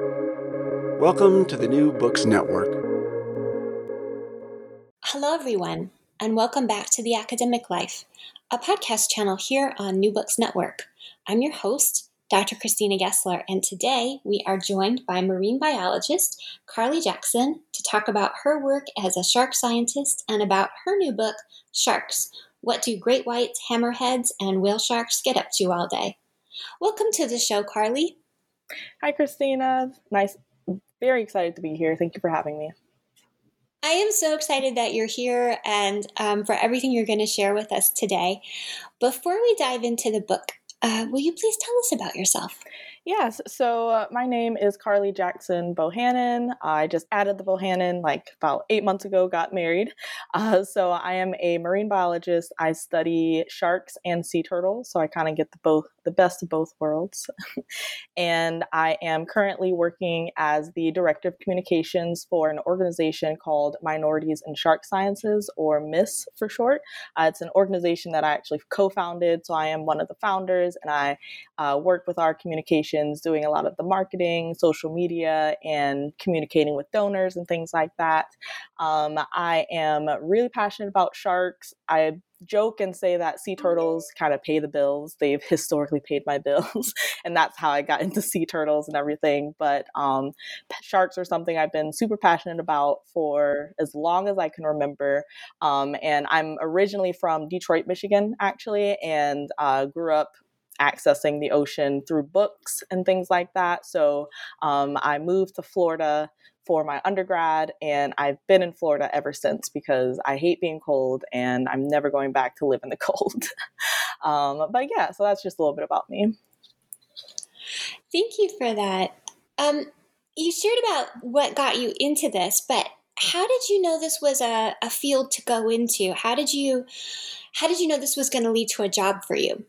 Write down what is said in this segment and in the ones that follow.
Welcome to the New Books Network. Hello, everyone, and welcome back to The Academic Life, a podcast channel here on New Books Network. I'm your host, Dr. Christina Gessler, and today we are joined by marine biologist Carlee Jackson to talk about her work as a shark scientist and about her new book, Sharks What Do Great Whites, Hammerheads, and Whale Sharks Get Up to All Day? Welcome to the show, Carlee. Hi, Christina. Nice. Very excited to be here. Thank you for having me. I am so excited that you're here and um, for everything you're going to share with us today. Before we dive into the book, uh, will you please tell us about yourself? Yes, so uh, my name is Carlee Jackson Bohannon. I just added the Bohannon like about eight months ago, got married. Uh, so I am a marine biologist. I study sharks and sea turtles, so I kind of get the both the best of both worlds. and I am currently working as the director of communications for an organization called Minorities in Shark Sciences, or MISS for short. Uh, it's an organization that I actually co-founded, so I am one of the founders, and I uh, work with our communications, doing a lot of the marketing, social media, and communicating with donors and things like that. Um, I am really passionate about sharks. I joke and say that sea turtles kind of pay the bills. They've historically paid my bills, and that's how I got into sea turtles and everything. But um, sharks are something I've been super passionate about for as long as I can remember. Um, and I'm originally from Detroit, Michigan, actually, and uh, grew up accessing the ocean through books and things like that. So um, I moved to Florida for my undergrad, and I've been in Florida ever since because I hate being cold and I'm never going back to live in the cold. um, but yeah, so that's just a little bit about me. Thank you for that. Um, you shared about what got you into this, but how did you know this was a, a field to go into? How did you how did you know this was going to lead to a job for you?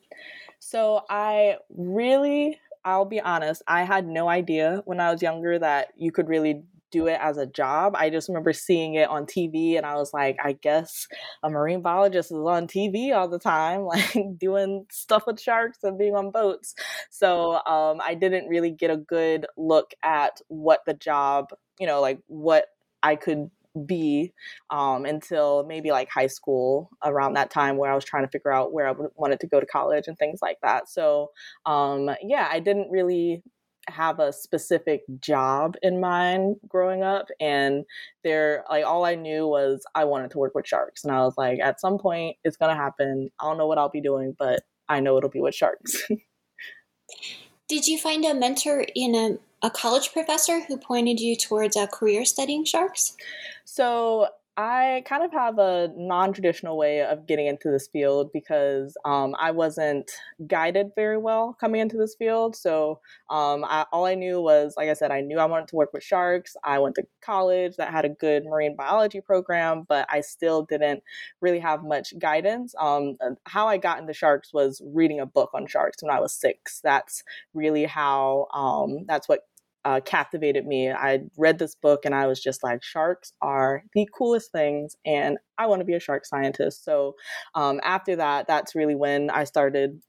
So I really, I'll be honest, I had no idea when I was younger that you could really do it as a job. I just remember seeing it on TV and I was like, I guess a marine biologist is on TV all the time, like doing stuff with sharks and being on boats. So um, I didn't really get a good look at what the job, you know, like what I could be um, until maybe like high school around that time where I was trying to figure out where I wanted to go to college and things like that. So, um, yeah, I didn't really have a specific job in mind growing up and there like all I knew was I wanted to work with sharks and I was like at some point it's going to happen. I don't know what I'll be doing, but I know it'll be with sharks. Did you find a mentor in a a college professor who pointed you towards a career studying sharks? So I kind of have a non traditional way of getting into this field because um, I wasn't guided very well coming into this field. So um, I, all I knew was, like I said, I knew I wanted to work with sharks. I went to college that had a good marine biology program, but I still didn't really have much guidance. Um, how I got into sharks was reading a book on sharks when I was six. That's really how, um, that's what uh, captivated me. I read this book and I was just like, sharks are the coolest things, and I want to be a shark scientist. So um, after that, that's really when I started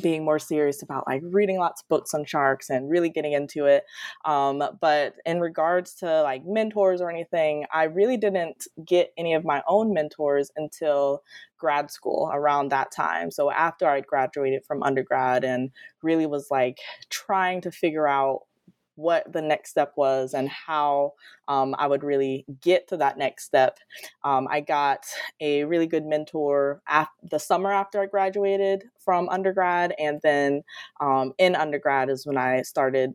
being more serious about like reading lots of books on sharks and really getting into it. Um, but in regards to like mentors or anything, I really didn't get any of my own mentors until grad school around that time. So after I graduated from undergrad and really was like trying to figure out what the next step was and how um, I would really get to that next step. Um, I got a really good mentor the summer after I graduated from undergrad, and then um, in undergrad is when I started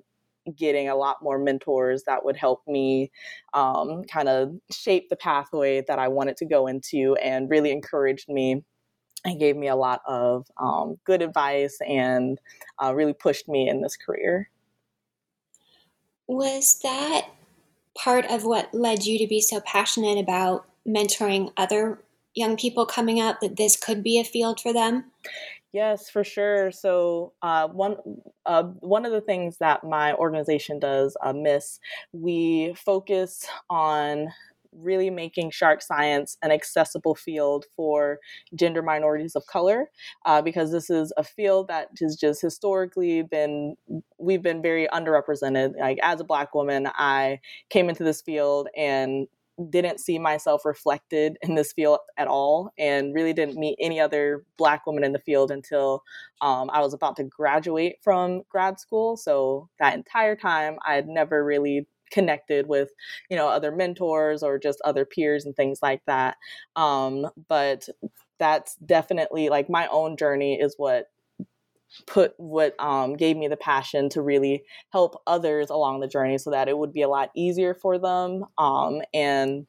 getting a lot more mentors that would help me um, kind of shape the pathway that I wanted to go into and really encouraged me and gave me a lot of um, good advice and uh, really pushed me in this career. Was that part of what led you to be so passionate about mentoring other young people coming up that this could be a field for them? Yes, for sure. So uh, one uh, one of the things that my organization does, uh, MISS, we focus on really making shark science an accessible field for gender minorities of color, uh, because this is a field that has just historically been, we've been very underrepresented. Like, as a Black woman, I came into this field and didn't see myself reflected in this field at all and really didn't meet any other black woman in the field until um, i was about to graduate from grad school so that entire time i had never really connected with you know other mentors or just other peers and things like that um, but that's definitely like my own journey is what put what um, gave me the passion to really help others along the journey so that it would be a lot easier for them um, and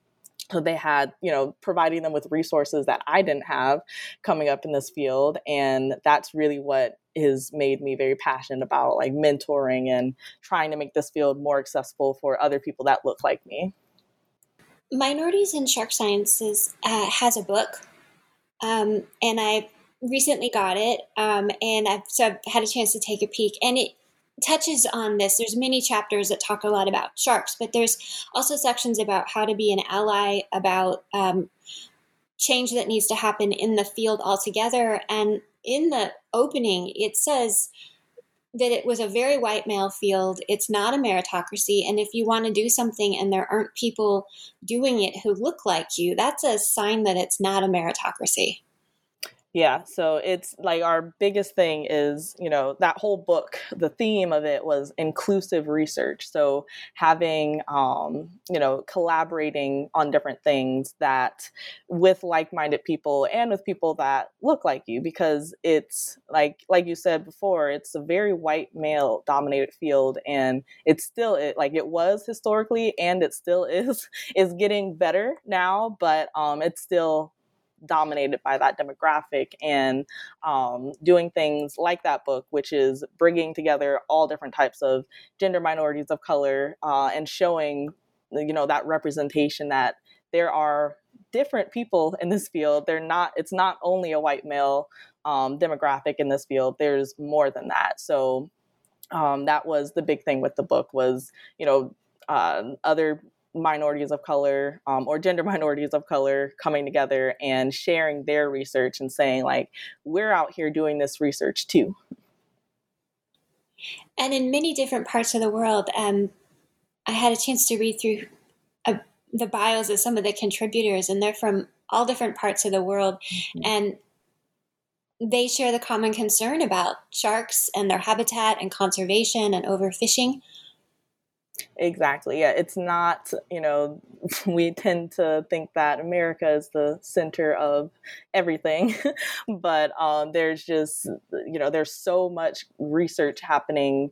they had you know providing them with resources that i didn't have coming up in this field and that's really what has made me very passionate about like mentoring and trying to make this field more accessible for other people that look like me. Minorities in shark sciences uh, has a book um, and i recently got it, um, and I've so I've had a chance to take a peek, and it touches on this. There's many chapters that talk a lot about sharks, but there's also sections about how to be an ally, about um, change that needs to happen in the field altogether. And in the opening, it says that it was a very white male field. It's not a meritocracy. And if you want to do something and there aren't people doing it who look like you, that's a sign that it's not a meritocracy. Yeah, so it's like our biggest thing is, you know, that whole book, the theme of it was inclusive research. So having, um, you know, collaborating on different things that with like minded people and with people that look like you, because it's like, like you said before, it's a very white male dominated field and it's still, it, like it was historically and it still is, is getting better now, but um, it's still dominated by that demographic and um, doing things like that book, which is bringing together all different types of gender minorities of color uh, and showing, you know, that representation that there are different people in this field. They're not. It's not only a white male um, demographic in this field. There's more than that. So um, that was the big thing with the book was, you know, uh, other minorities of color um, or gender minorities of color coming together and sharing their research and saying like we're out here doing this research too and in many different parts of the world um, i had a chance to read through uh, the bios of some of the contributors and they're from all different parts of the world mm-hmm. and they share the common concern about sharks and their habitat and conservation and overfishing Exactly. Yeah, it's not, you know, we tend to think that America is the center of everything, but um, there's just, you know, there's so much research happening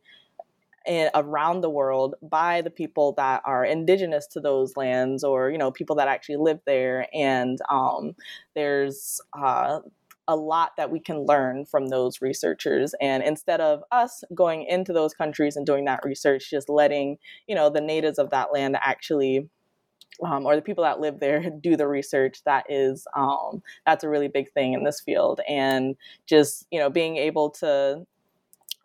in, around the world by the people that are indigenous to those lands or, you know, people that actually live there. And um, there's, uh, a lot that we can learn from those researchers. And instead of us going into those countries and doing that research just letting you know the natives of that land actually um, or the people that live there do the research that is um, that's a really big thing in this field. And just you know being able to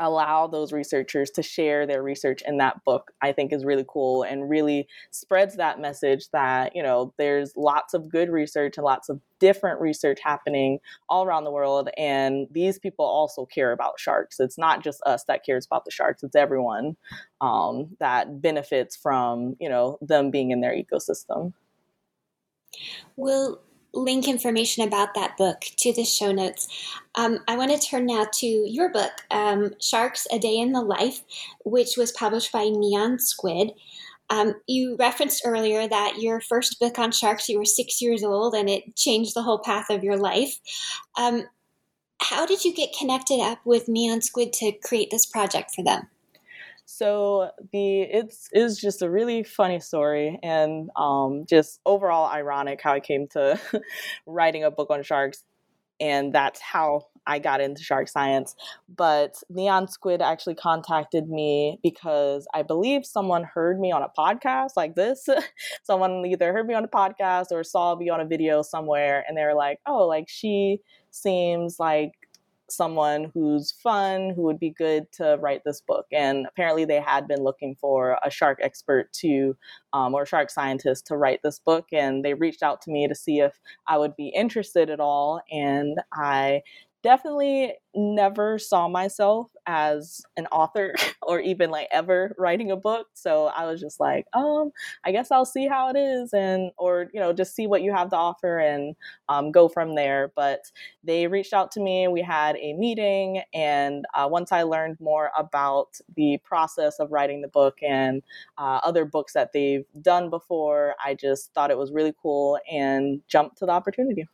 allow those researchers to share their research in that book i think is really cool and really spreads that message that you know there's lots of good research and lots of different research happening all around the world and these people also care about sharks. It's not just us that cares about the sharks it's everyone um, that benefits from you know them being in their ecosystem. Well link information about that book to the show notes. Um, I want to turn now to your book, um, Sharks A Day in the Life, which was published by Neon Squid. Um, you referenced earlier that your first book on sharks, you were six years old and it changed the whole path of your life. Um, how did you get connected up with Neon Squid to create this project for them? So the it's is just a really funny story and um, just overall ironic how I came to writing a book on sharks, and that's how I got into shark science. But Neon Squid actually contacted me because I believe someone heard me on a podcast like this. someone either heard me on a podcast or saw me on a video somewhere, and they were like, "Oh, like she seems like." Someone who's fun, who would be good to write this book. And apparently, they had been looking for a shark expert to, um, or shark scientist to write this book. And they reached out to me to see if I would be interested at all. And I definitely never saw myself as an author or even like ever writing a book. So i was just like um i guess i'll see how it is and or you know just see what you have to offer and um, go from there. But they reached out to me we had a meeting and uh, once i learned more about the process of writing the book and uh, other books that they've done before i just thought it was really cool and jumped to the opportunity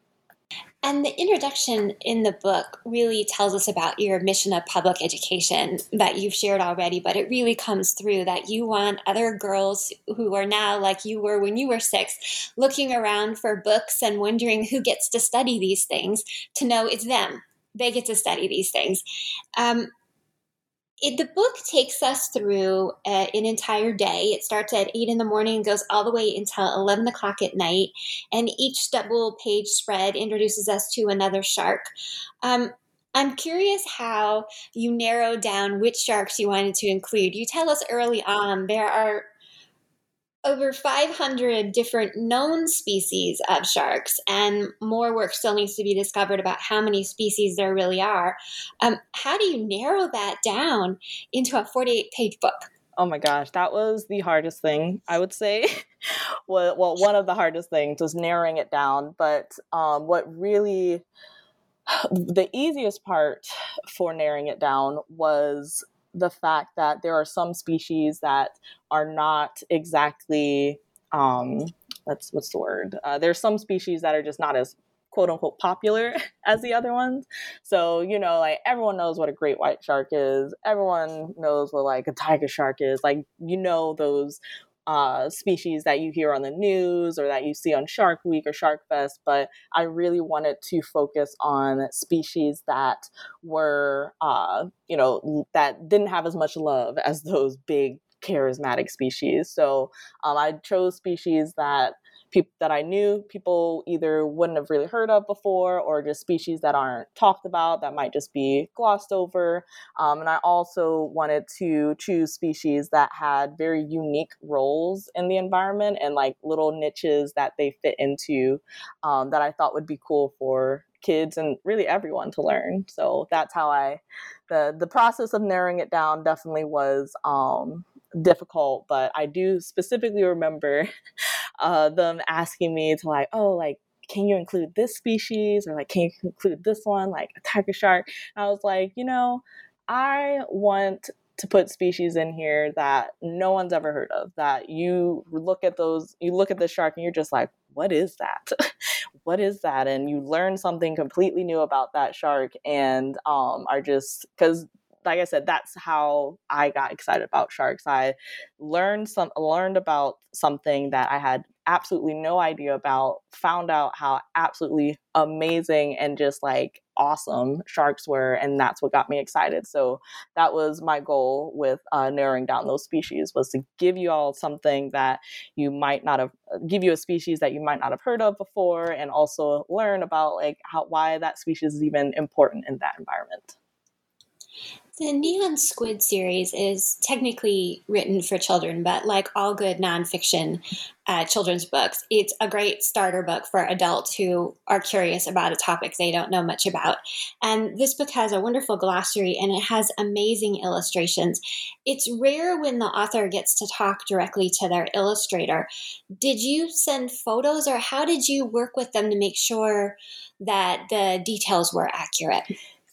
and the introduction in the book really tells us about your mission of public education that you've shared already, but it really comes through that you want other girls who are now like you were when you were six, looking around for books and wondering who gets to study these things, to know it's them. They get to study these things. Um, it, the book takes us through uh, an entire day. It starts at 8 in the morning and goes all the way until 11 o'clock at night. And each double page spread introduces us to another shark. Um, I'm curious how you narrowed down which sharks you wanted to include. You tell us early on there are over 500 different known species of sharks, and more work still needs to be discovered about how many species there really are. Um, how do you narrow that down into a 48 page book? Oh my gosh, that was the hardest thing, I would say. well, well, one of the hardest things was narrowing it down. But um, what really, the easiest part for narrowing it down was the fact that there are some species that are not exactly um, that's what's the word? Uh, there's some species that are just not as quote unquote popular as the other ones. So you know like everyone knows what a great white shark is. Everyone knows what like a tiger shark is. Like you know those uh, species that you hear on the news or that you see on Shark Week or Shark Fest, but I really wanted to focus on species that were, uh, you know, that didn't have as much love as those big charismatic species. So um, I chose species that people that I knew people either wouldn't have really heard of before or just species that aren't talked about that might just be glossed over. Um, and I also wanted to choose species that had very unique roles in the environment and like little niches that they fit into um, that I thought would be cool for kids and really everyone to learn. So that's how I the the process of narrowing it down definitely was um, difficult, but I do specifically remember uh, them asking me to like, oh, like, can you include this species or like, can you include this one, like a tiger shark? And I was like, you know, I want to put species in here that no one's ever heard of. That you look at those, you look at the shark and you're just like, what is that? what is that? And you learn something completely new about that shark and um, are just because like I said, that's how I got excited about sharks. I learned some learned about something that I had absolutely no idea about, found out how absolutely amazing and just like awesome sharks were, and that's what got me excited. So that was my goal with uh, narrowing down those species was to give you all something that you might not have give you a species that you might not have heard of before, and also learn about like how why that species is even important in that environment. The Neon Squid series is technically written for children, but like all good nonfiction uh, children's books, it's a great starter book for adults who are curious about a topic they don't know much about. And this book has a wonderful glossary and it has amazing illustrations. It's rare when the author gets to talk directly to their illustrator. Did you send photos or how did you work with them to make sure that the details were accurate?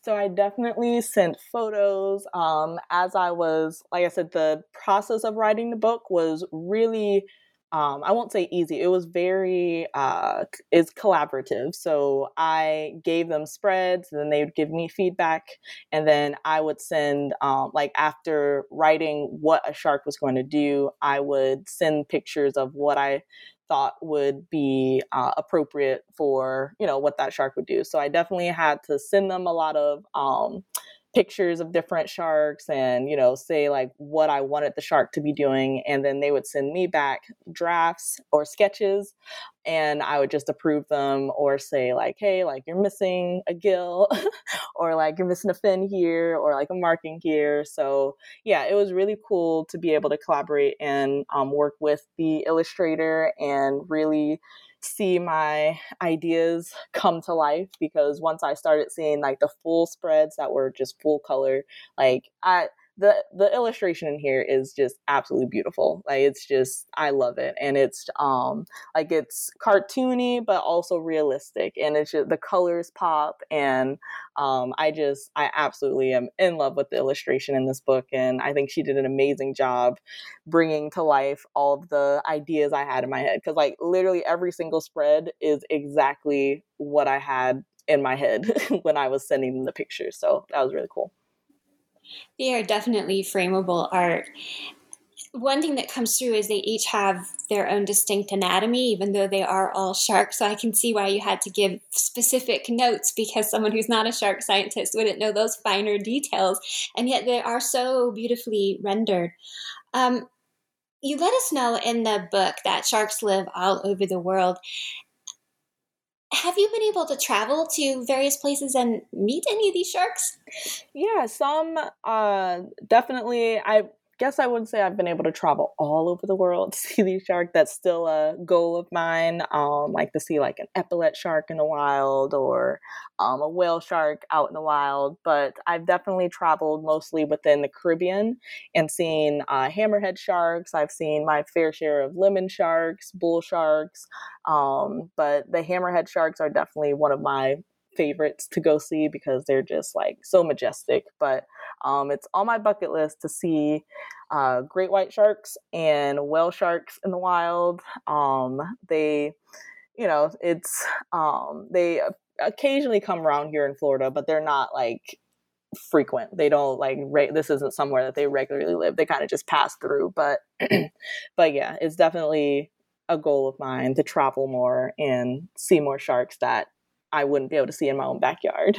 So I definitely sent photos. Um, as I was, like I said, the process of writing the book was really, um, I won't say easy. It was very, uh, is collaborative. So I gave them spreads, then they would give me feedback, and then I would send, um, like after writing what a shark was going to do, I would send pictures of what I thought would be uh, appropriate for you know what that shark would do. So i definitely had to send them a lot of um, pictures of different sharks and you know say like what i wanted the shark to be doing and then they would send me back drafts or sketches and i would just approve them or say like hey like you're missing a gill or like you're missing a fin here or like a marking here. So yeah it was really cool to be able to collaborate and um, work with the illustrator and really see my ideas come to life because once I started seeing like the full spreads that were just full color, like I the the illustration in here is just absolutely beautiful. Like it's just I love it, and it's um like it's cartoony but also realistic, and it's just the colors pop, and um I just I absolutely am in love with the illustration in this book, and I think she did an amazing job bringing to life all the ideas I had in my head because like literally every single spread is exactly what I had in my head when I was sending the pictures. So that was really cool. They are definitely frameable art. One thing that comes through is they each have their own distinct anatomy, even though they are all sharks. So I can see why you had to give specific notes because someone who's not a shark scientist wouldn't know those finer details. And yet they are so beautifully rendered. Um, you let us know in the book that sharks live all over the world have you been able to travel to various places and meet any of these sharks? Yeah, some uh, definitely. I guess I wouldn't say I've been able to travel all over the world to see these sharks. That's still a goal of mine. Um, like to see like an epaulet shark in the wild or um, a whale shark out in the wild. But I've definitely traveled mostly within the Caribbean and seen uh, hammerhead sharks. I've seen my fair share of lemon sharks, bull sharks. Um, but the hammerhead sharks are definitely one of my favorites to go see because they're just like so majestic. But um, it's on my bucket list to see uh, great white sharks and whale sharks in the wild. Um, they, you know, it's um, they occasionally come around here in Florida, but they're not like frequent. They don't like re- this isn't somewhere that they regularly live. They kind of just pass through. But but yeah, it's definitely a goal of mine to travel more and see more sharks that I wouldn't be able to see in my own backyard.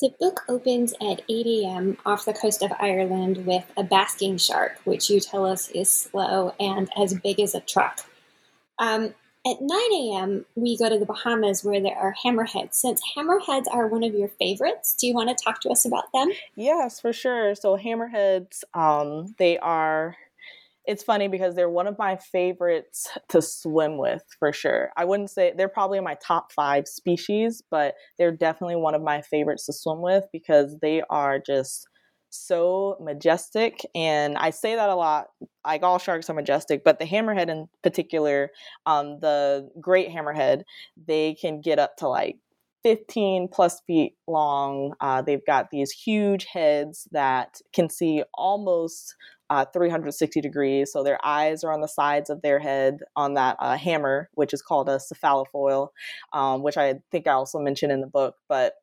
The book opens at 8 a.m. off the coast of Ireland with a basking shark, which you tell us is slow and as big as a truck. Um, at 9 a.m., we go to the Bahamas where there are hammerheads. Since hammerheads are one of your favorites, do you want to talk to us about them? Yes, for sure. So, hammerheads, um, they are it's funny because they're one of my favorites to swim with for sure. I wouldn't say they're probably my top five species, but they're definitely one of my favorites to swim with because they are just so majestic. And I say that a lot. Like all sharks are majestic, but the hammerhead in particular, um, the great hammerhead, they can get up to like 15 plus feet long. Uh, they've got these huge heads that can see almost uh, 360 degrees. So their eyes are on the sides of their head on that uh, hammer, which is called a cephalofoil, um, which I think I also mentioned in the book. But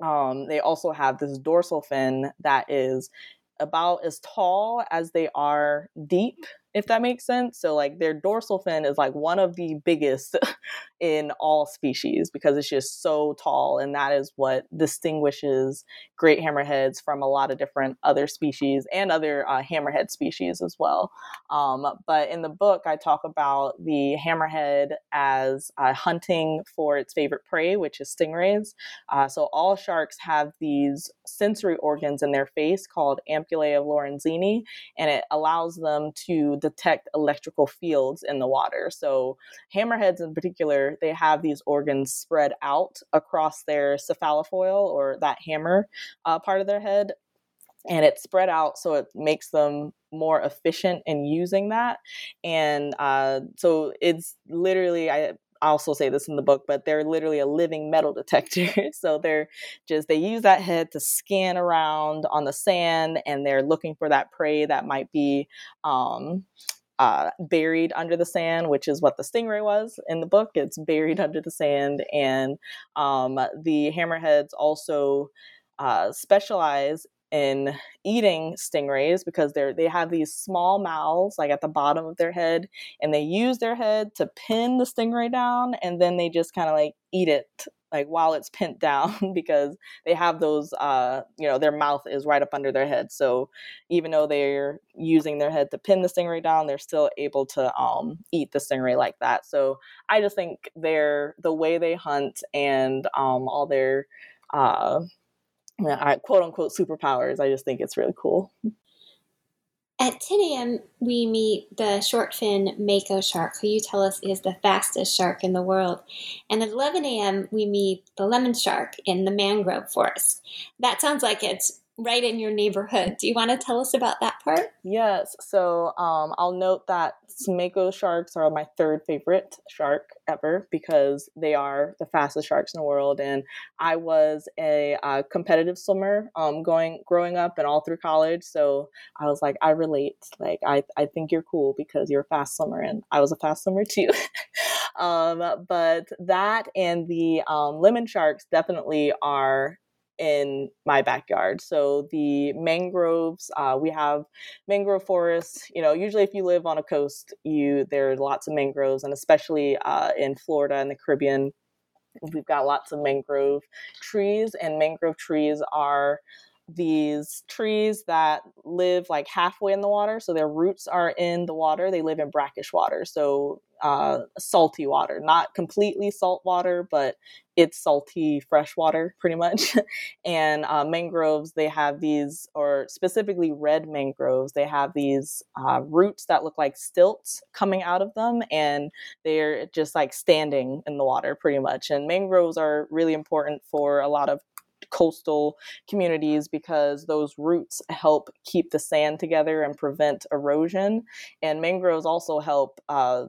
um, they also have this dorsal fin that is about as tall as they are deep if that makes sense. So like their dorsal fin is like one of the biggest in all species because it's just so tall and that is what distinguishes great hammerheads from a lot of different other species and other uh, hammerhead species as well. Um, but in the book, I talk about the hammerhead as uh, hunting for its favorite prey, which is stingrays. Uh, so all sharks have these sensory organs in their face called ampullae of Lorenzini, and it allows them to detect electrical fields in the water. So, hammerheads in particular, they have these organs spread out across their cephalofoil or that hammer uh, part of their head. And it's spread out so it makes them more efficient in using that. And uh, so it's literally, I I also say this in the book, but they're literally a living metal detector. so they're just, they use that head to scan around on the sand and they're looking for that prey that might be um, uh, buried under the sand, which is what the stingray was in the book. It's buried under the sand. And um, the hammerheads also uh, specialize in eating stingrays because they're they have these small mouths like at the bottom of their head and they use their head to pin the stingray down and then they just kind of like eat it like while it's pinned down because they have those uh you know their mouth is right up under their head. So even though they're using their head to pin the stingray down they're still able to um eat the stingray like that. So i just think they're the way they hunt and um all their uh quote unquote superpowers i just think it's really cool at 10 a.m., we meet the short fin mako shark, who you tell us is the fastest shark in the world. And at 11 a.m., we meet the lemon shark in the mangrove forest. That sounds like it's right in your neighborhood. Do you want to tell us about that part? Yes. So um, I'll note that Mako sharks are my third favorite shark ever because they are the fastest sharks in the world. And I was a uh, competitive swimmer um, going growing up and all through college. So I was like, I relate. Like, I, I think you're cool because you're a fast swimmer. And I was a fast swimmer too. um, but that and the um, lemon sharks definitely are in my backyard. So the mangroves, uh, we have mangrove forests. You know, usually if you live on a coast, you there are lots of mangroves, and especially uh, in Florida and the Caribbean, we've got lots of mangrove trees. And mangrove trees are these trees that live like halfway in the water. So their roots are in the water. They live in brackish water. So uh, salty water, not completely salt water, but it's salty fresh water pretty much. and uh, mangroves, they have these, or specifically red mangroves, they have these uh, roots that look like stilts coming out of them, and they're just like standing in the water pretty much. And mangroves are really important for a lot of coastal communities because those roots help keep the sand together and prevent erosion. And mangroves also help uh,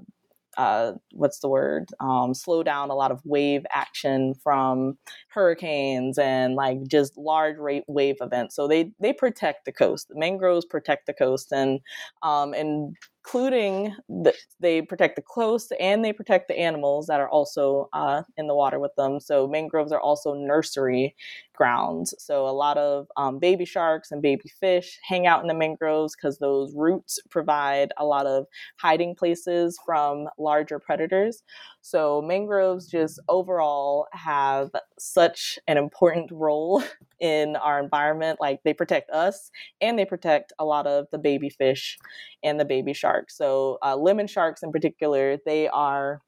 uh, what's the word? Um, slow down a lot of wave action from hurricanes and like just large rate wave events. So they they protect the coast. The mangroves protect the coast and um, and including the, they protect the coast and they protect the animals that are also uh, in the water with them. So mangroves are also nursery grounds. So a lot of um, baby sharks and baby fish hang out in the mangroves because those roots provide a lot of hiding places from larger predators. So mangroves just overall have such an important role in our environment. Like they protect us and they protect a lot of the baby fish and the baby sharks. So uh, lemon sharks in particular, they are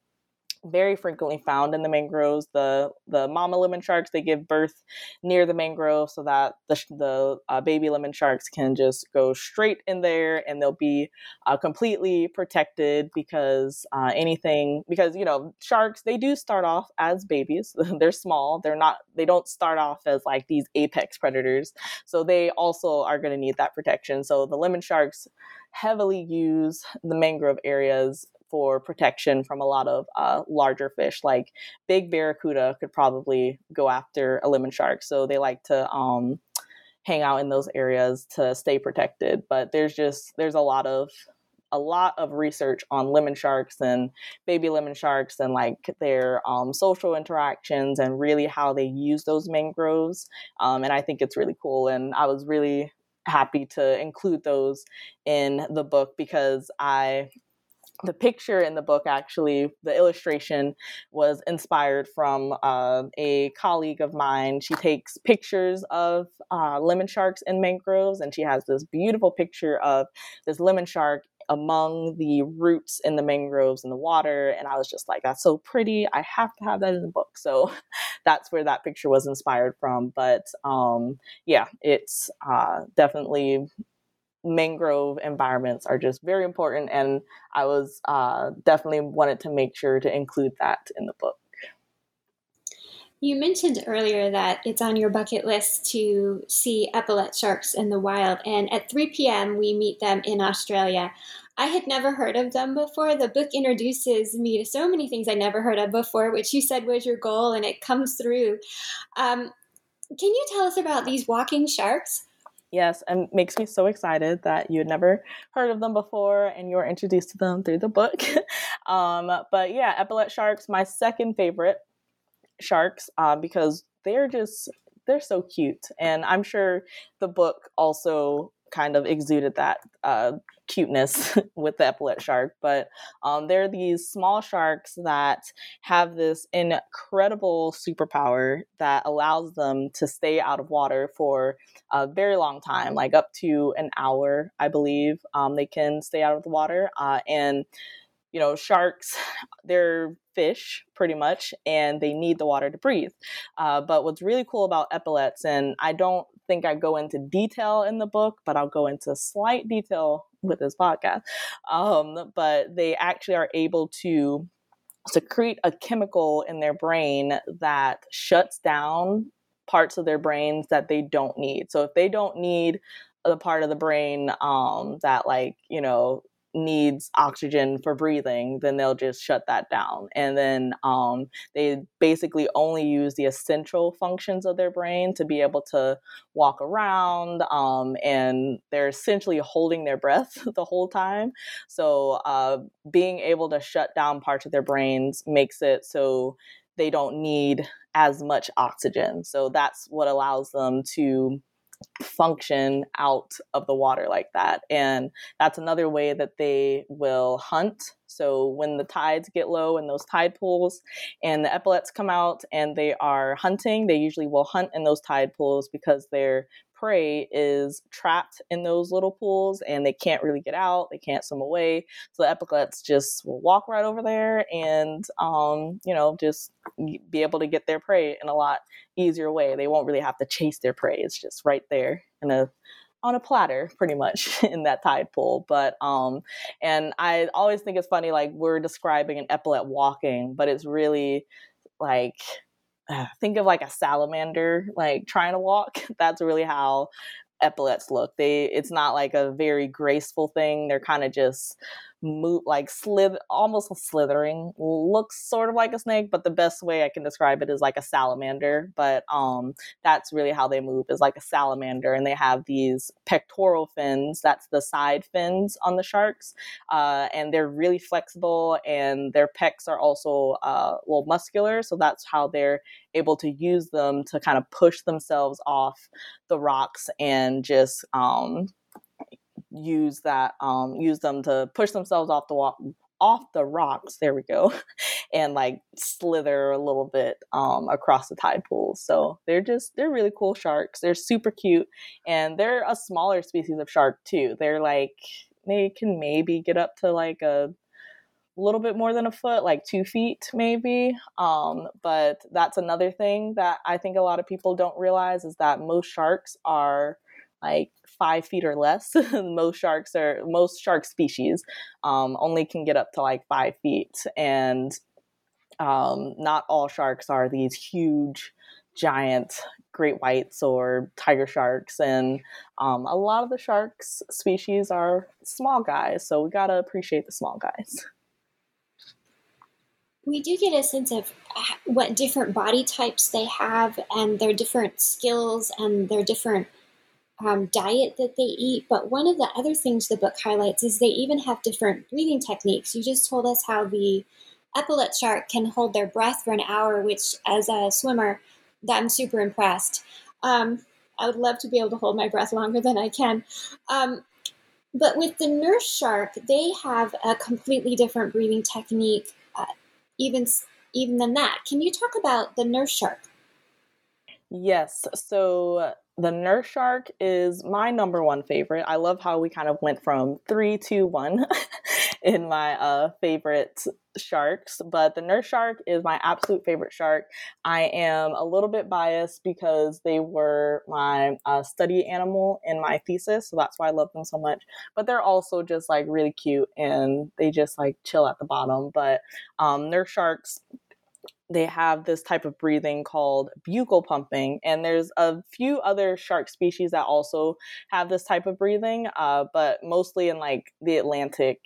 very frequently found in the mangroves. The the mama lemon sharks they give birth near the mangrove so that the the uh, baby lemon sharks can just go straight in there and they'll be uh, completely protected because uh, anything because you know sharks they do start off as babies. they're small. They're not. They don't start off as like these apex predators. So they also are going to need that protection. So the lemon sharks heavily use the mangrove areas for protection from a lot of uh, larger fish. Like big barracuda could probably go after a lemon shark, so they like to um, hang out in those areas to stay protected. But there's just there's a lot of a lot of research on lemon sharks and baby lemon sharks and like their um, social interactions and really how they use those mangroves. Um, and I think it's really cool. And I was really happy to include those in the book because I the picture in the book actually the illustration was inspired from uh, a colleague of mine. She takes pictures of uh, lemon sharks in mangroves and she has this beautiful picture of this lemon shark among the roots in the mangroves in the water and i was just like that's so pretty. I have to have that in the book. So that's where that picture was inspired from but um, yeah it's uh, definitely mangrove environments are just very important and i was uh, definitely wanted to make sure to include that in the book. You mentioned earlier that it's on your bucket list to see epaulet sharks in the wild and at 3 p.m we meet them in australia. I had never heard of them before. The book introduces me to so many things i never heard of before which you said was your goal and it comes through. Um, can you tell us about these walking sharks Yes, and makes me so excited that you had never heard of them before and you were introduced to them through the book. um, but yeah, epaulet sharks, my second favorite sharks, uh, because they're just they're so cute, and I'm sure the book also kind of exuded that uh, cuteness with the epaulet shark. But um, they're these small sharks that have this incredible superpower that allows them to stay out of water for a very long time, like up to an hour, I believe. Um, they can stay out of the water. Uh, and you know, sharks, they're fish pretty much, and they need the water to breathe. Uh, but what's really cool about epaulets, and I don't think I go into detail in the book, but I'll go into slight detail with this podcast. Um, but they actually are able to secrete a chemical in their brain that shuts down parts of their brains that they don't need. So if they don't need the part of the brain um, that like you know needs oxygen for breathing, then they'll just shut that down. And then um, they basically only use the essential functions of their brain to be able to walk around. Um, and they're essentially holding their breath the whole time. So uh, being able to shut down parts of their brains makes it so they don't need as much oxygen. So that's what allows them to function out of the water like that. And that's another way that they will hunt. So when the tides get low in those tide pools and the epaulets come out and they are hunting, they usually will hunt in those tide pools because they're prey is trapped in those little pools and they can't really get out. They can't swim away. So the epaulets just will walk right over there and, um, you know, just be able to get their prey in a lot easier way. They won't really have to chase their prey. It's just right there in a on a platter pretty much in that tide pool but um and i always think it's funny like we're describing an epaulet walking but it's really like think of like a salamander like trying to walk. That's really how epaulets look. They it's not like a very graceful thing. They're kind of just move like slither almost slithering looks sort of like a snake but the best way i can describe it is like a salamander but um that's really how they move is like a salamander and they have these pectoral fins that's the side fins on the sharks uh, and they're really flexible and their pecs are also uh, a little muscular so that's how they're able to use them to kind of push themselves off the rocks and just um, use that um use them to push themselves off the walk off the rocks there we go and like slither a little bit um across the tide pools so they're just they're really cool sharks they're super cute and they're a smaller species of shark too they're like they can maybe get up to like a little bit more than a foot, like two feet maybe. Um, but that's another thing that I think a lot of people don't realize is that most sharks are like five feet or less. most sharks are most shark species um, only can get up to like five feet, and um, not all sharks are these huge, giant great whites or tiger sharks, and um, a lot of the sharks species are small guys. So we gotta appreciate the small guys. We do get a sense of what different body types they have and their different skills and their different um, diet that they eat. But one of the other things the book highlights is they even have different breathing techniques. You just told us how the epaulet shark can hold their breath for an hour, which, as a swimmer, I'm super impressed. Um, I would love to be able to hold my breath longer than I can. Um, but with the nurse shark, they have a completely different breathing technique, uh, even even than that. Can you talk about the nurse shark? Yes. So the nurse shark is my number one favorite. I love how we kind of went from three to one in my uh, favorite sharks, but the nurse shark is my absolute favorite shark. I am a little bit biased because they were my uh, study animal in my thesis, so that's why I love them so much. But they're also just like really cute and they just like chill at the bottom. But um, nurse sharks they have this type of breathing called buccal pumping. And there's a few other shark species that also have this type of breathing, uh, but mostly in like the Atlantic,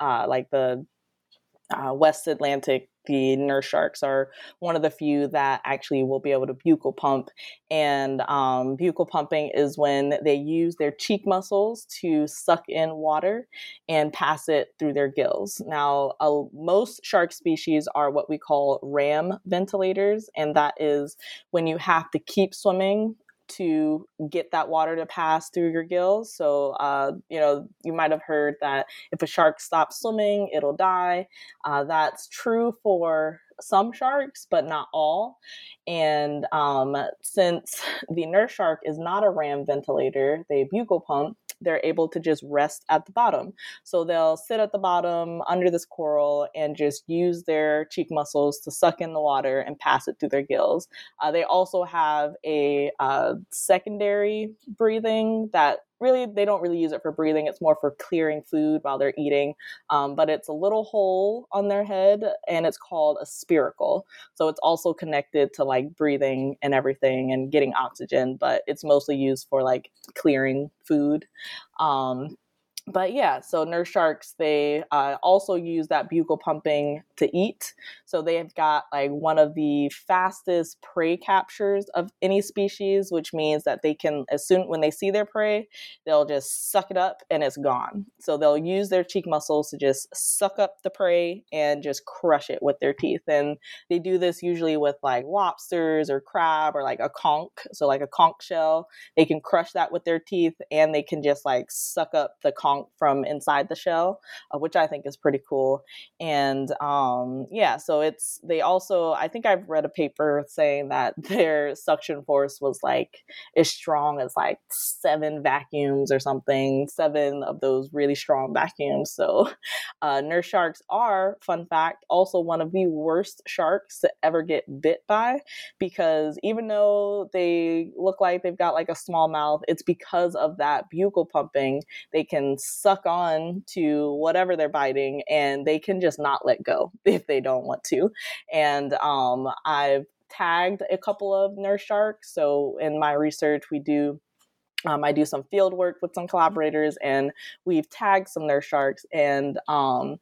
uh, like the uh, West Atlantic the nurse sharks are one of the few that actually will be able to buccal pump. And um, buccal pumping is when they use their cheek muscles to suck in water and pass it through their gills. Now, uh, most shark species are what we call ram ventilators, and that is when you have to keep swimming to get that water to pass through your gills. So, uh, you know, you might have heard that if a shark stops swimming, it'll die. Uh, that's true for some sharks, but not all. And um, since the nurse shark is not a ram ventilator, they buccal pump, they're able to just rest at the bottom. So they'll sit at the bottom under this coral and just use their cheek muscles to suck in the water and pass it through their gills. Uh, they also have a uh, secondary breathing that really they don't really use it for breathing it's more for clearing food while they're eating um, but it's a little hole on their head and it's called a spiracle so it's also connected to like breathing and everything and getting oxygen but it's mostly used for like clearing food. Um, but yeah, so nurse sharks, they uh, also use that buccal pumping to eat. So they have got like one of the fastest prey captures of any species, which means that they can, as soon when they see their prey, they'll just suck it up and it's gone. So they'll use their cheek muscles to just suck up the prey and just crush it with their teeth. And they do this usually with like lobsters or crab or like a conch. So like a conch shell, they can crush that with their teeth and they can just like suck up the conch from inside the shell, uh, which I think is pretty cool. And um, yeah, so it's they also I think I've read a paper saying that their suction force was like as strong as like seven vacuums or something, seven of those really strong vacuums. So uh, nurse sharks are, fun fact, also one of the worst sharks to ever get bit by because even though they look like they've got like a small mouth, it's because of that buccal pumping. They can suck on to whatever they're biting and they can just not let go if they don't want to. And um, I've tagged a couple of nurse sharks. So in my research, we do um, I do some field work with some collaborators, and we've tagged some nurse sharks. And um,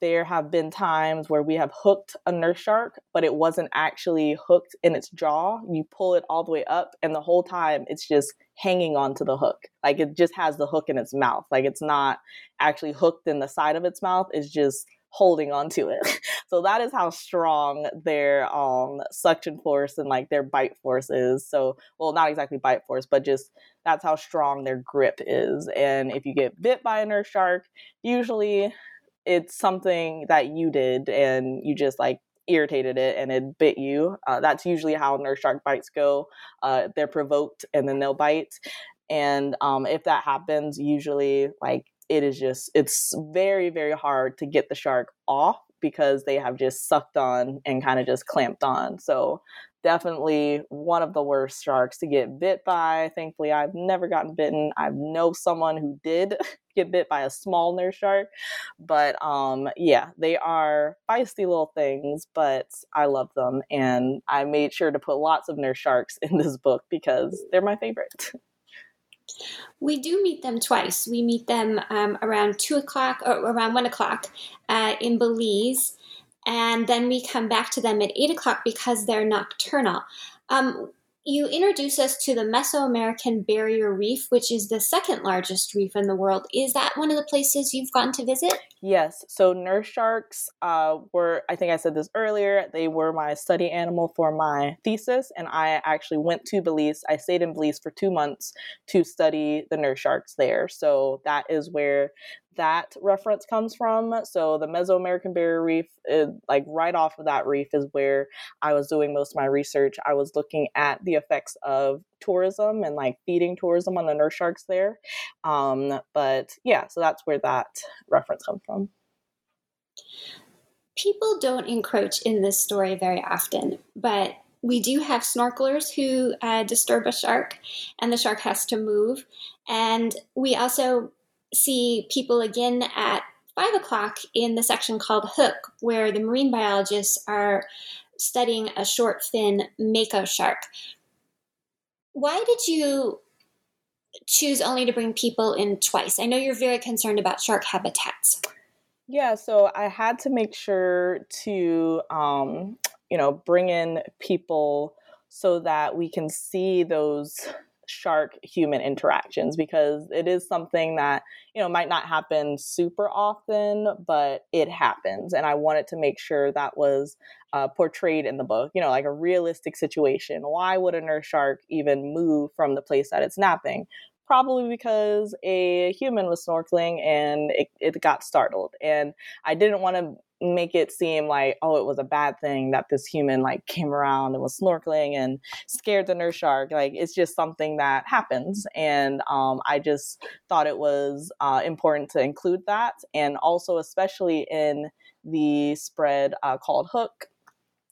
there have been times where we have hooked a nurse shark, but it wasn't actually hooked in its jaw. You pull it all the way up, and the whole time it's just hanging onto the hook. Like it just has the hook in its mouth. Like it's not actually hooked in the side of its mouth, it's just holding onto it. so that is how strong their um suction force and like their bite force is. So well not exactly bite force, but just that's how strong their grip is. And if you get bit by a nurse shark, usually it's something that you did and you just like irritated it and it bit you. Uh, that's usually how nurse shark bites go. Uh, they're provoked and then they'll bite. And um, if that happens, usually like it is just it's very very hard to get the shark off because they have just sucked on and kind of just clamped on. So definitely one of the worst sharks to get bit by. Thankfully, I've never gotten bitten. I know someone who did get bit by a small nurse shark, but um, yeah, they are feisty little things, but I love them, and I made sure to put lots of nurse sharks in this book because they're my favorite. We do meet them twice. We meet them um, around two o'clock or around one o'clock uh, in Belize, and then we come back to them at 8 o'clock because they're nocturnal. Um, you introduce us to the Mesoamerican Barrier Reef, which is the second largest reef in the world. Is that one of the places you've gone to visit? Yes. So nurse sharks uh, were, I think I said this earlier, they were my study animal for my thesis. And I actually went to Belize. I stayed in Belize for two months to study the nurse sharks there. So that is where that reference comes from. So the Mesoamerican Barrier Reef, is, like right off of that reef, is where I was doing most of my research. I was looking at the effects of tourism and like feeding tourism on the nurse sharks there. Um, but yeah, so that's where that reference comes from. People don't encroach in this story very often, but we do have snorkelers who uh, disturb a shark, and the shark has to move. And we also see people again at five o'clock in the section called Hook, where the marine biologists are studying a short fin mako shark. Why did you choose only to bring people in twice? I know you're very concerned about shark habitats. Yeah, so I had to make sure to, um, you know, bring in people so that we can see those shark human interactions because it is something that you know might not happen super often but it happens and i wanted to make sure that was uh, portrayed in the book. You know like a realistic situation. Why would a nurse shark even move from the place that it's napping probably because a human was snorkeling and it, it got startled. And I didn't want to make it seem like oh it was a bad thing that this human like came around and was snorkeling and scared the nurse shark. Like it's just something that happens. And um, i just thought it was uh, important to include that. And also especially in the spread uh, called hook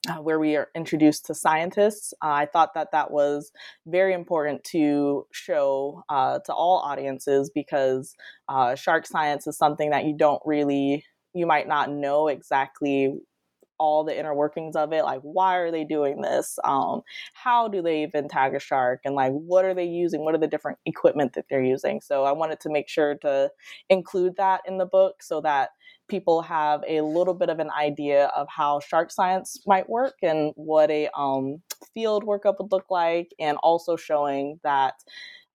uh, where we are introduced to scientists. Uh, I thought that that was very important to show uh, to all audiences because uh, shark science is something that you don't really, you might not know exactly all the inner workings of it like why are they doing this? Um, how do they even tag a shark? And like what are they using? What are the different equipment that they're using? So i wanted to make sure to include that in the book so that people have a little bit of an idea of how shark science might work and what a um, field workup would look like, and also showing that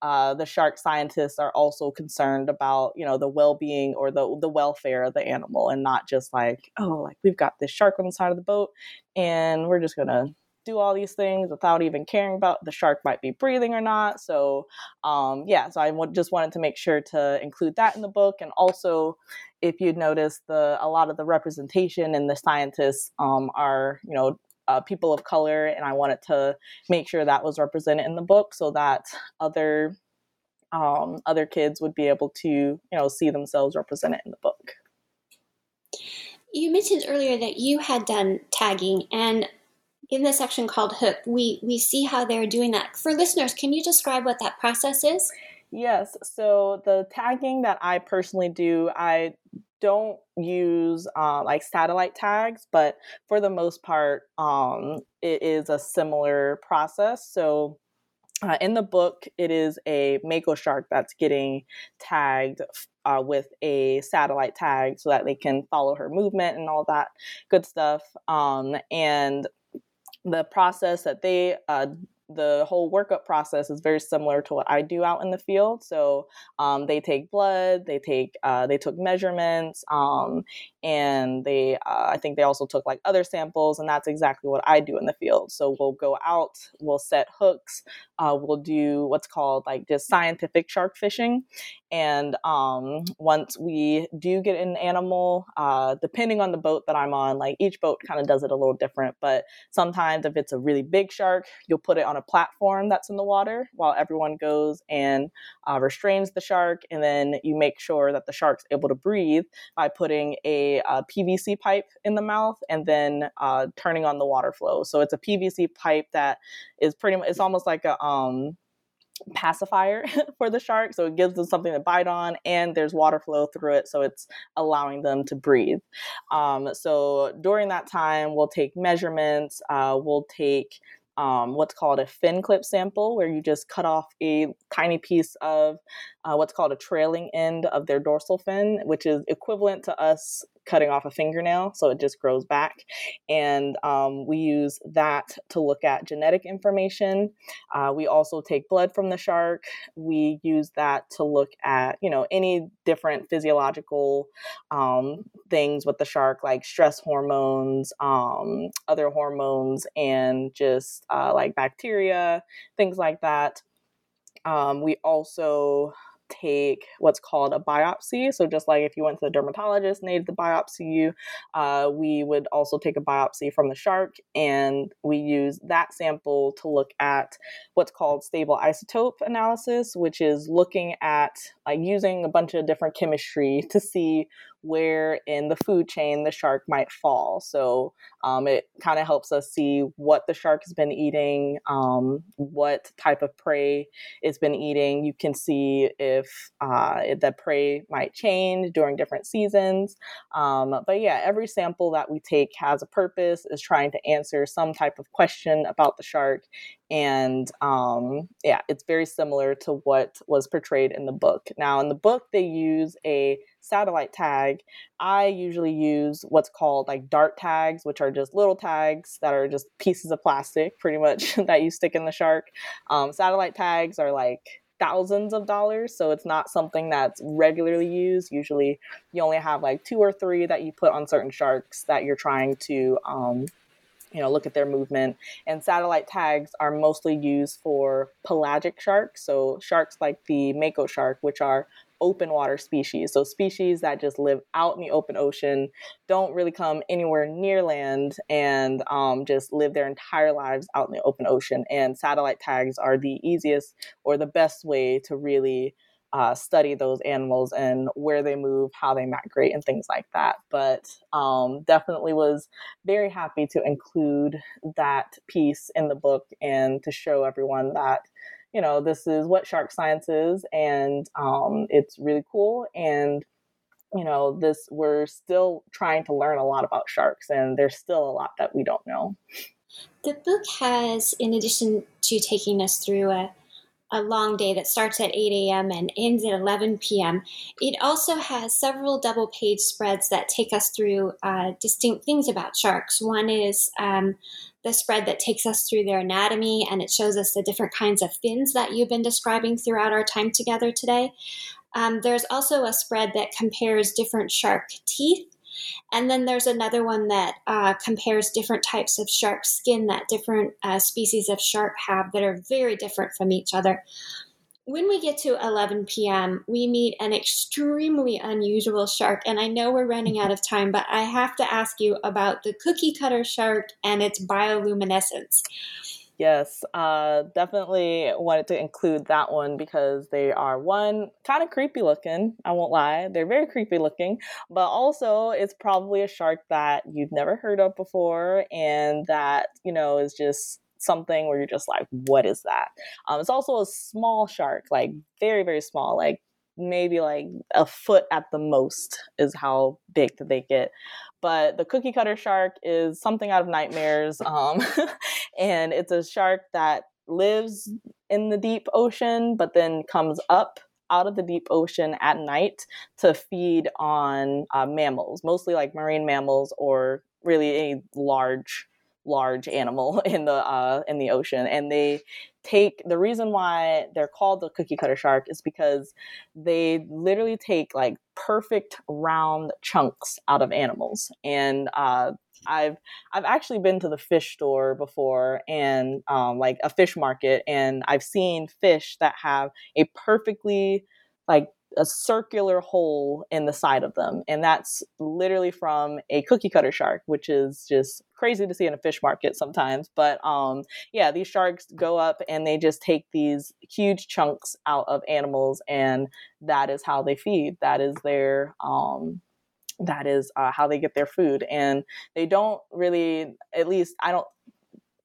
uh, the shark scientists are also concerned about you know the well-being or the the welfare of the animal and not just like oh like we've got this shark on the side of the boat and we're just gonna do all these things without even caring about the shark might be breathing or not. So, um, yeah, so I w- just wanted to make sure to include that in the book. And also, if you'd noticed, the a lot of the representation and the scientists um, are, you know, uh, people of color, and I wanted to make sure that was represented in the book so that other um, other kids would be able to, you know, see themselves represented in the book. You mentioned earlier that you had done tagging, and in the section called Hook, we, we see how they're doing that. For listeners, can you describe what that process is? Yes. So the tagging that I personally do, I don't use uh, like satellite tags, but for the most part, um, it is a similar process. So uh, in the book, it is a mako shark that's getting tagged uh, with a satellite tag so that they can follow her movement and all that good stuff. Um, and the process that they uh, the whole workup process is very similar to what I do out in the field. So um, they take blood, they take uh, they took measurements, um, and they uh, I think they also took like other samples, and that's exactly what I do in the field. So we'll go out, we'll set hooks, uh, we'll do what's called like just scientific shark fishing, and um, once we do get an animal, uh, depending on the boat that I'm on, like each boat kind of does it a little different. But sometimes if it's a really big shark, you'll put it on a platform that's in the water while everyone goes and uh, restrains the shark. And then you make sure that the shark's able to breathe by putting a, a PVC pipe in the mouth and then uh, turning on the water flow. So it's a PVC pipe that is pretty much, it's almost like a, um, pacifier for the shark so it gives them something to bite on and there's water flow through it so it's allowing them to breathe um, so during that time we'll take measurements uh, we'll take um, what's called a fin clip sample, where you just cut off a tiny piece of uh, what's called a trailing end of their dorsal fin, which is equivalent to us cutting off a fingernail, so it just grows back. And um, we use that to look at genetic information. Uh, we also take blood from the shark. We use that to look at, you know, any different physiological um, things with the shark, like stress hormones, um, other hormones, and just uh, like bacteria, things like that. Um, we also take what's called a biopsy. So, just like if you went to the dermatologist and they did the biopsy you, uh, we would also take a biopsy from the shark and we use that sample to look at what's called stable isotope analysis, which is looking at like using a bunch of different chemistry to see where in the food chain the shark might fall. So um, it kind of helps us see what the shark has been eating, um, what type of prey it's been eating. You can see if uh, the prey might change during different seasons. Um, but yeah, every sample that we take has a purpose, is trying to answer some type of question about the shark. And um, yeah, it's very similar to what was portrayed in the book. Now, in the book, they use a satellite tag, I usually use what's called like dart tags, which are just little tags that are just pieces of plastic, pretty much, that you stick in the shark. Um, satellite tags are like thousands of dollars, so it's not something that's regularly used. Usually, you only have like two or three that you put on certain sharks that you're trying to. Um, you know, look at their movement. And satellite tags are mostly used for pelagic sharks. So sharks like the mako shark, which are open water species. So species that just live out in the open ocean, don't really come anywhere near land, and um, just live their entire lives out in the open ocean. And satellite tags are the easiest or the best way to really uh, study those animals and where they move, how they migrate, and things like that. But um, definitely was very happy to include that piece in the book and to show everyone that you know, this is what shark science is, and um, it's really cool. And you know, this we're still trying to learn a lot about sharks, and there's still a lot that we don't know. The book has, in addition to taking us through a a long day that starts at 8 a.m. and ends at 11 p.m. It also has several double page spreads that take us through uh, distinct things about sharks. One is um, the spread that takes us through their anatomy and it shows us the different kinds of fins that you've been describing throughout our time together today. Um, there's also a spread that compares different shark teeth. And then there's another one that uh, compares different types of shark skin that different uh, species of shark have that are very different from each other when we get to 11 p.m., we meet an extremely unusual shark. And I know we're running out of time, but I have to ask you about the cookie cutter shark and its bioluminescence. Yes, uh, definitely wanted to include that one because they are one kind of creepy looking. I won't lie, they're very creepy looking, but also it's probably a shark that you've never heard of before and that you know is just something where you're just like, what is that? Um, it's also a small shark, like very, very small, like maybe like a foot at the most is how big that they get. But the cookie cutter shark is something out of nightmares. Um, and it's a shark that lives in the deep ocean, but then comes up out of the deep ocean at night to feed on uh, mammals, mostly like marine mammals or really a large large animal in the uh, in the ocean, and they take the reason why they're called the cookie cutter shark is because they literally take like perfect round chunks out of animals. And uh, I've I've actually been to the fish store before and um, like a fish market and I've seen fish that have a perfectly like a circular hole in the side of them. And that's literally from a cookie cutter shark, which is just crazy to see in a fish market sometimes. But um, yeah, these sharks go up and they just take these huge chunks out of animals, and that is how they feed. That is their. Um, that is uh, how they get their food and they don't really at least i don't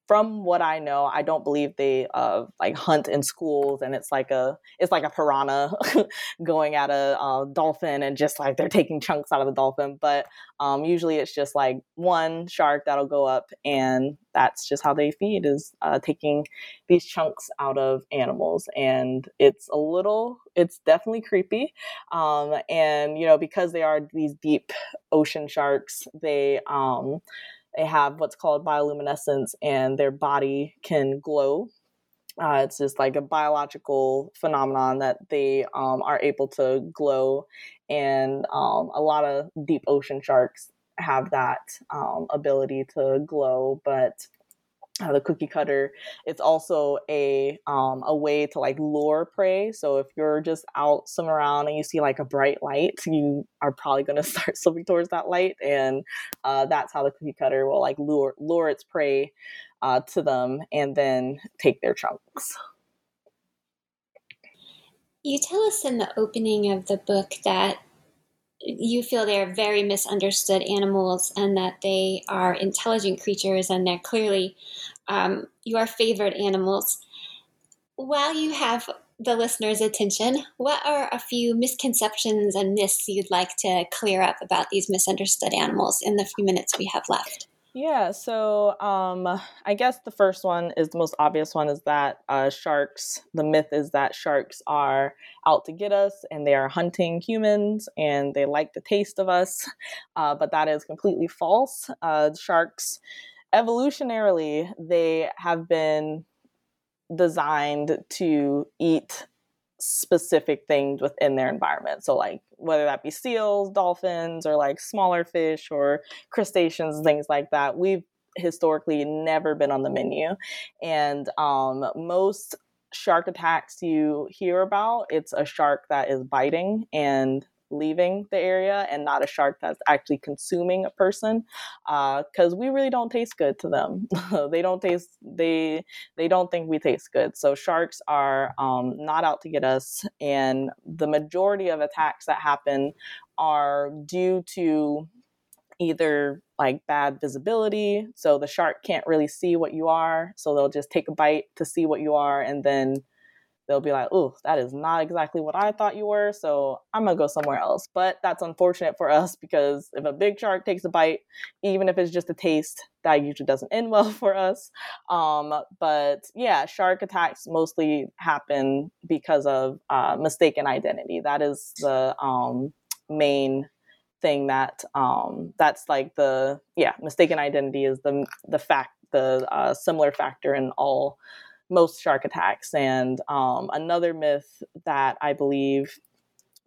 from what I know, I don't believe they uh, like hunt in schools, and it's like a it's like a piranha going at a uh, dolphin, and just like they're taking chunks out of the dolphin. But um, usually, it's just like one shark that'll go up, and that's just how they feed is uh, taking these chunks out of animals, and it's a little, it's definitely creepy, um, and you know because they are these deep ocean sharks, they um, they have what's called bioluminescence, and their body can glow. Uh, it's just like a biological phenomenon that they um, are able to glow, and um, a lot of deep ocean sharks have that um, ability to glow. But uh, the cookie cutter it's also a um, a way to like lure prey. So if you're just out swimming around and you see like a bright light you are probably going to start swimming towards that light and uh, that's how the cookie cutter will like lure lure its prey uh, to them and then take their chunks. You tell us in the opening of the book that you feel they're very misunderstood animals and that they are intelligent creatures and they're clearly um, your favorite animals. While you have the listener's attention, what are a few misconceptions and myths you'd like to clear up about these misunderstood animals in the few minutes we have left? Yeah, so um, I guess the first one is the most obvious one is that uh, sharks, the myth is that sharks are out to get us and they are hunting humans and they like the taste of us. Uh, but that is completely false. Uh, sharks, evolutionarily, they have been designed to eat specific things within their environment. So, like whether that be seals, dolphins, or like smaller fish or crustaceans, things like that, we've historically never been on the menu. And um, most shark attacks you hear about, it's a shark that is biting and leaving the area and not a shark that's actually consuming a person because uh, we really don't taste good to them. They don't taste they they don't think we taste good. So sharks are um, not out to get us and the majority of attacks that happen are due to either like bad visibility so the shark can't really see what you are so they'll just take a bite to see what you are and then they'll be like, "Ooh, that is not exactly what I thought you were, so I'm gonna go somewhere else." But that's unfortunate for us because if a big shark takes a bite, even if it's just a taste, that usually doesn't end well for us. Um, but yeah, shark attacks mostly happen because of uh, mistaken identity. That is the um, main thing that um, that's like the yeah mistaken identity is the the fact the uh, similar factor in all most shark attacks. And um, another myth that I believe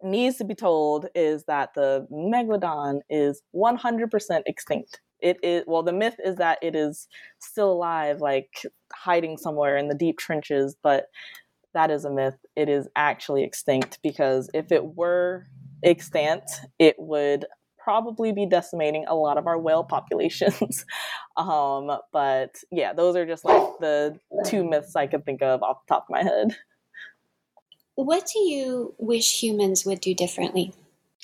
needs to be told is that the megalodon is 100% extinct. It is well, the myth is that it is still alive, like hiding somewhere in the deep trenches, but that is a myth. It is actually extinct because if it were extant, it would probably be decimating a lot of our whale populations. um, but yeah, those are just like the two myths I could think of off the top of my head. What do you wish humans would do differently?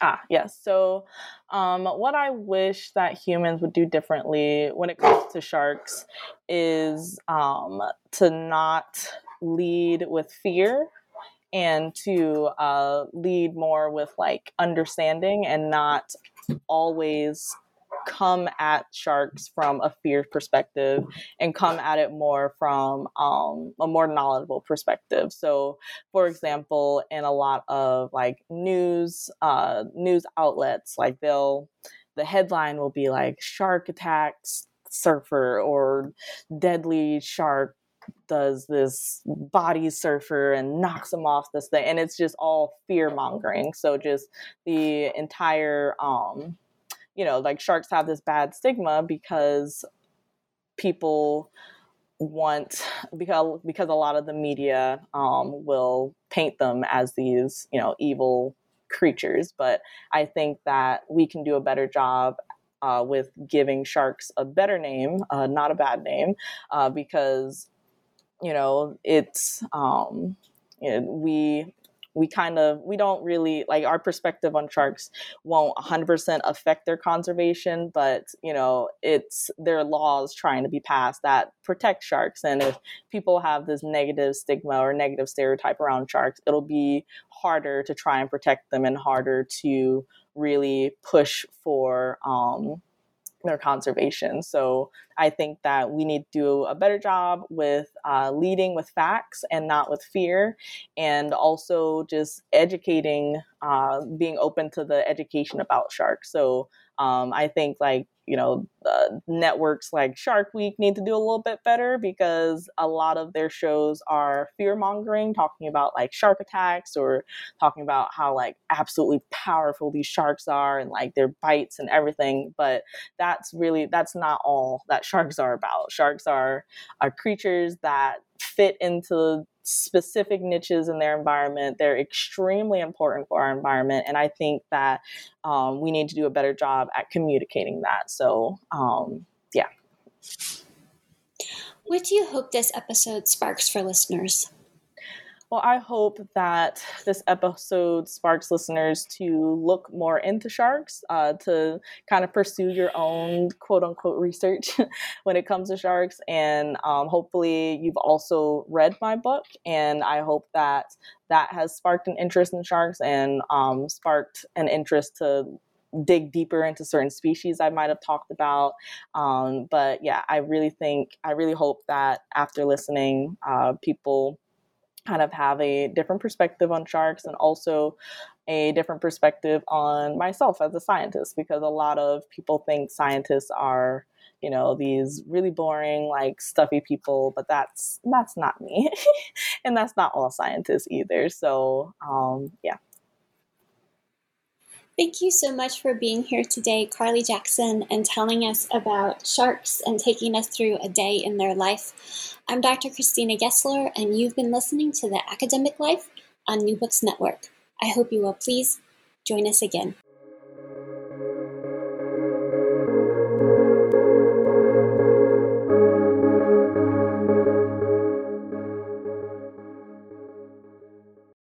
Ah, yes. So, um, what I wish that humans would do differently when it comes to sharks is um, to not lead with fear and to uh, lead more with like understanding and not always come at sharks from a fear perspective and come at it more from um, a more knowledgeable perspective. So, for example, in a lot of like news uh, news outlets, like they'll the headline will be like shark attacks surfer or deadly shark does this body surfer and knocks him off this thing and it's just all fear mongering. So just the entire um you know like sharks have this bad stigma because people want because because a lot of the media um, will paint them as these you know evil creatures. But i think that we can do a better job uh, with giving sharks a better name uh, not a bad name uh, because you know it's um we we kind of we don't really like our perspective on sharks won't 100% affect their conservation but you know it's their laws trying to be passed that protect sharks and if people have this negative stigma or negative stereotype around sharks it'll be harder to try and protect them and harder to really push for um, their conservation. So I think that we need to do a better job with uh, leading with facts and not with fear, and also just educating, uh, being open to the education about sharks. So um, I think like you know uh, networks like Shark Week need to do a little bit better because a lot of their shows are fear mongering, talking about like shark attacks or talking about how like absolutely powerful these sharks are and like their bites and everything. But that's really that's not all that sharks are about. Sharks are are creatures that fit into specific niches in their environment. They're extremely important for our environment. And I think that um, we need to do a better job at communicating that. So, um, yeah. What do you hope this episode sparks for listeners? Well, I hope that this episode sparks listeners to look more into sharks, uh, to kind of pursue your own quote unquote research when it comes to sharks. And um, hopefully, you've also read my book. And I hope that that has sparked an interest in sharks and um, sparked an interest to dig deeper into certain species I might have talked about. Um, but yeah, I really think, I really hope that after listening, uh, people kind of have a different perspective on sharks and also a different perspective on myself as a scientist because a lot of people think scientists are you know these really boring like stuffy people but that's that's not me. And that's not all scientists either. So um, yeah Thank you so much for being here today, Carlee Jackson, and telling us about sharks and taking us through a day in their life. I'm Dr. Christina Gessler, and you've been listening to The Academic Life on New Books Network. I hope you will please join us again.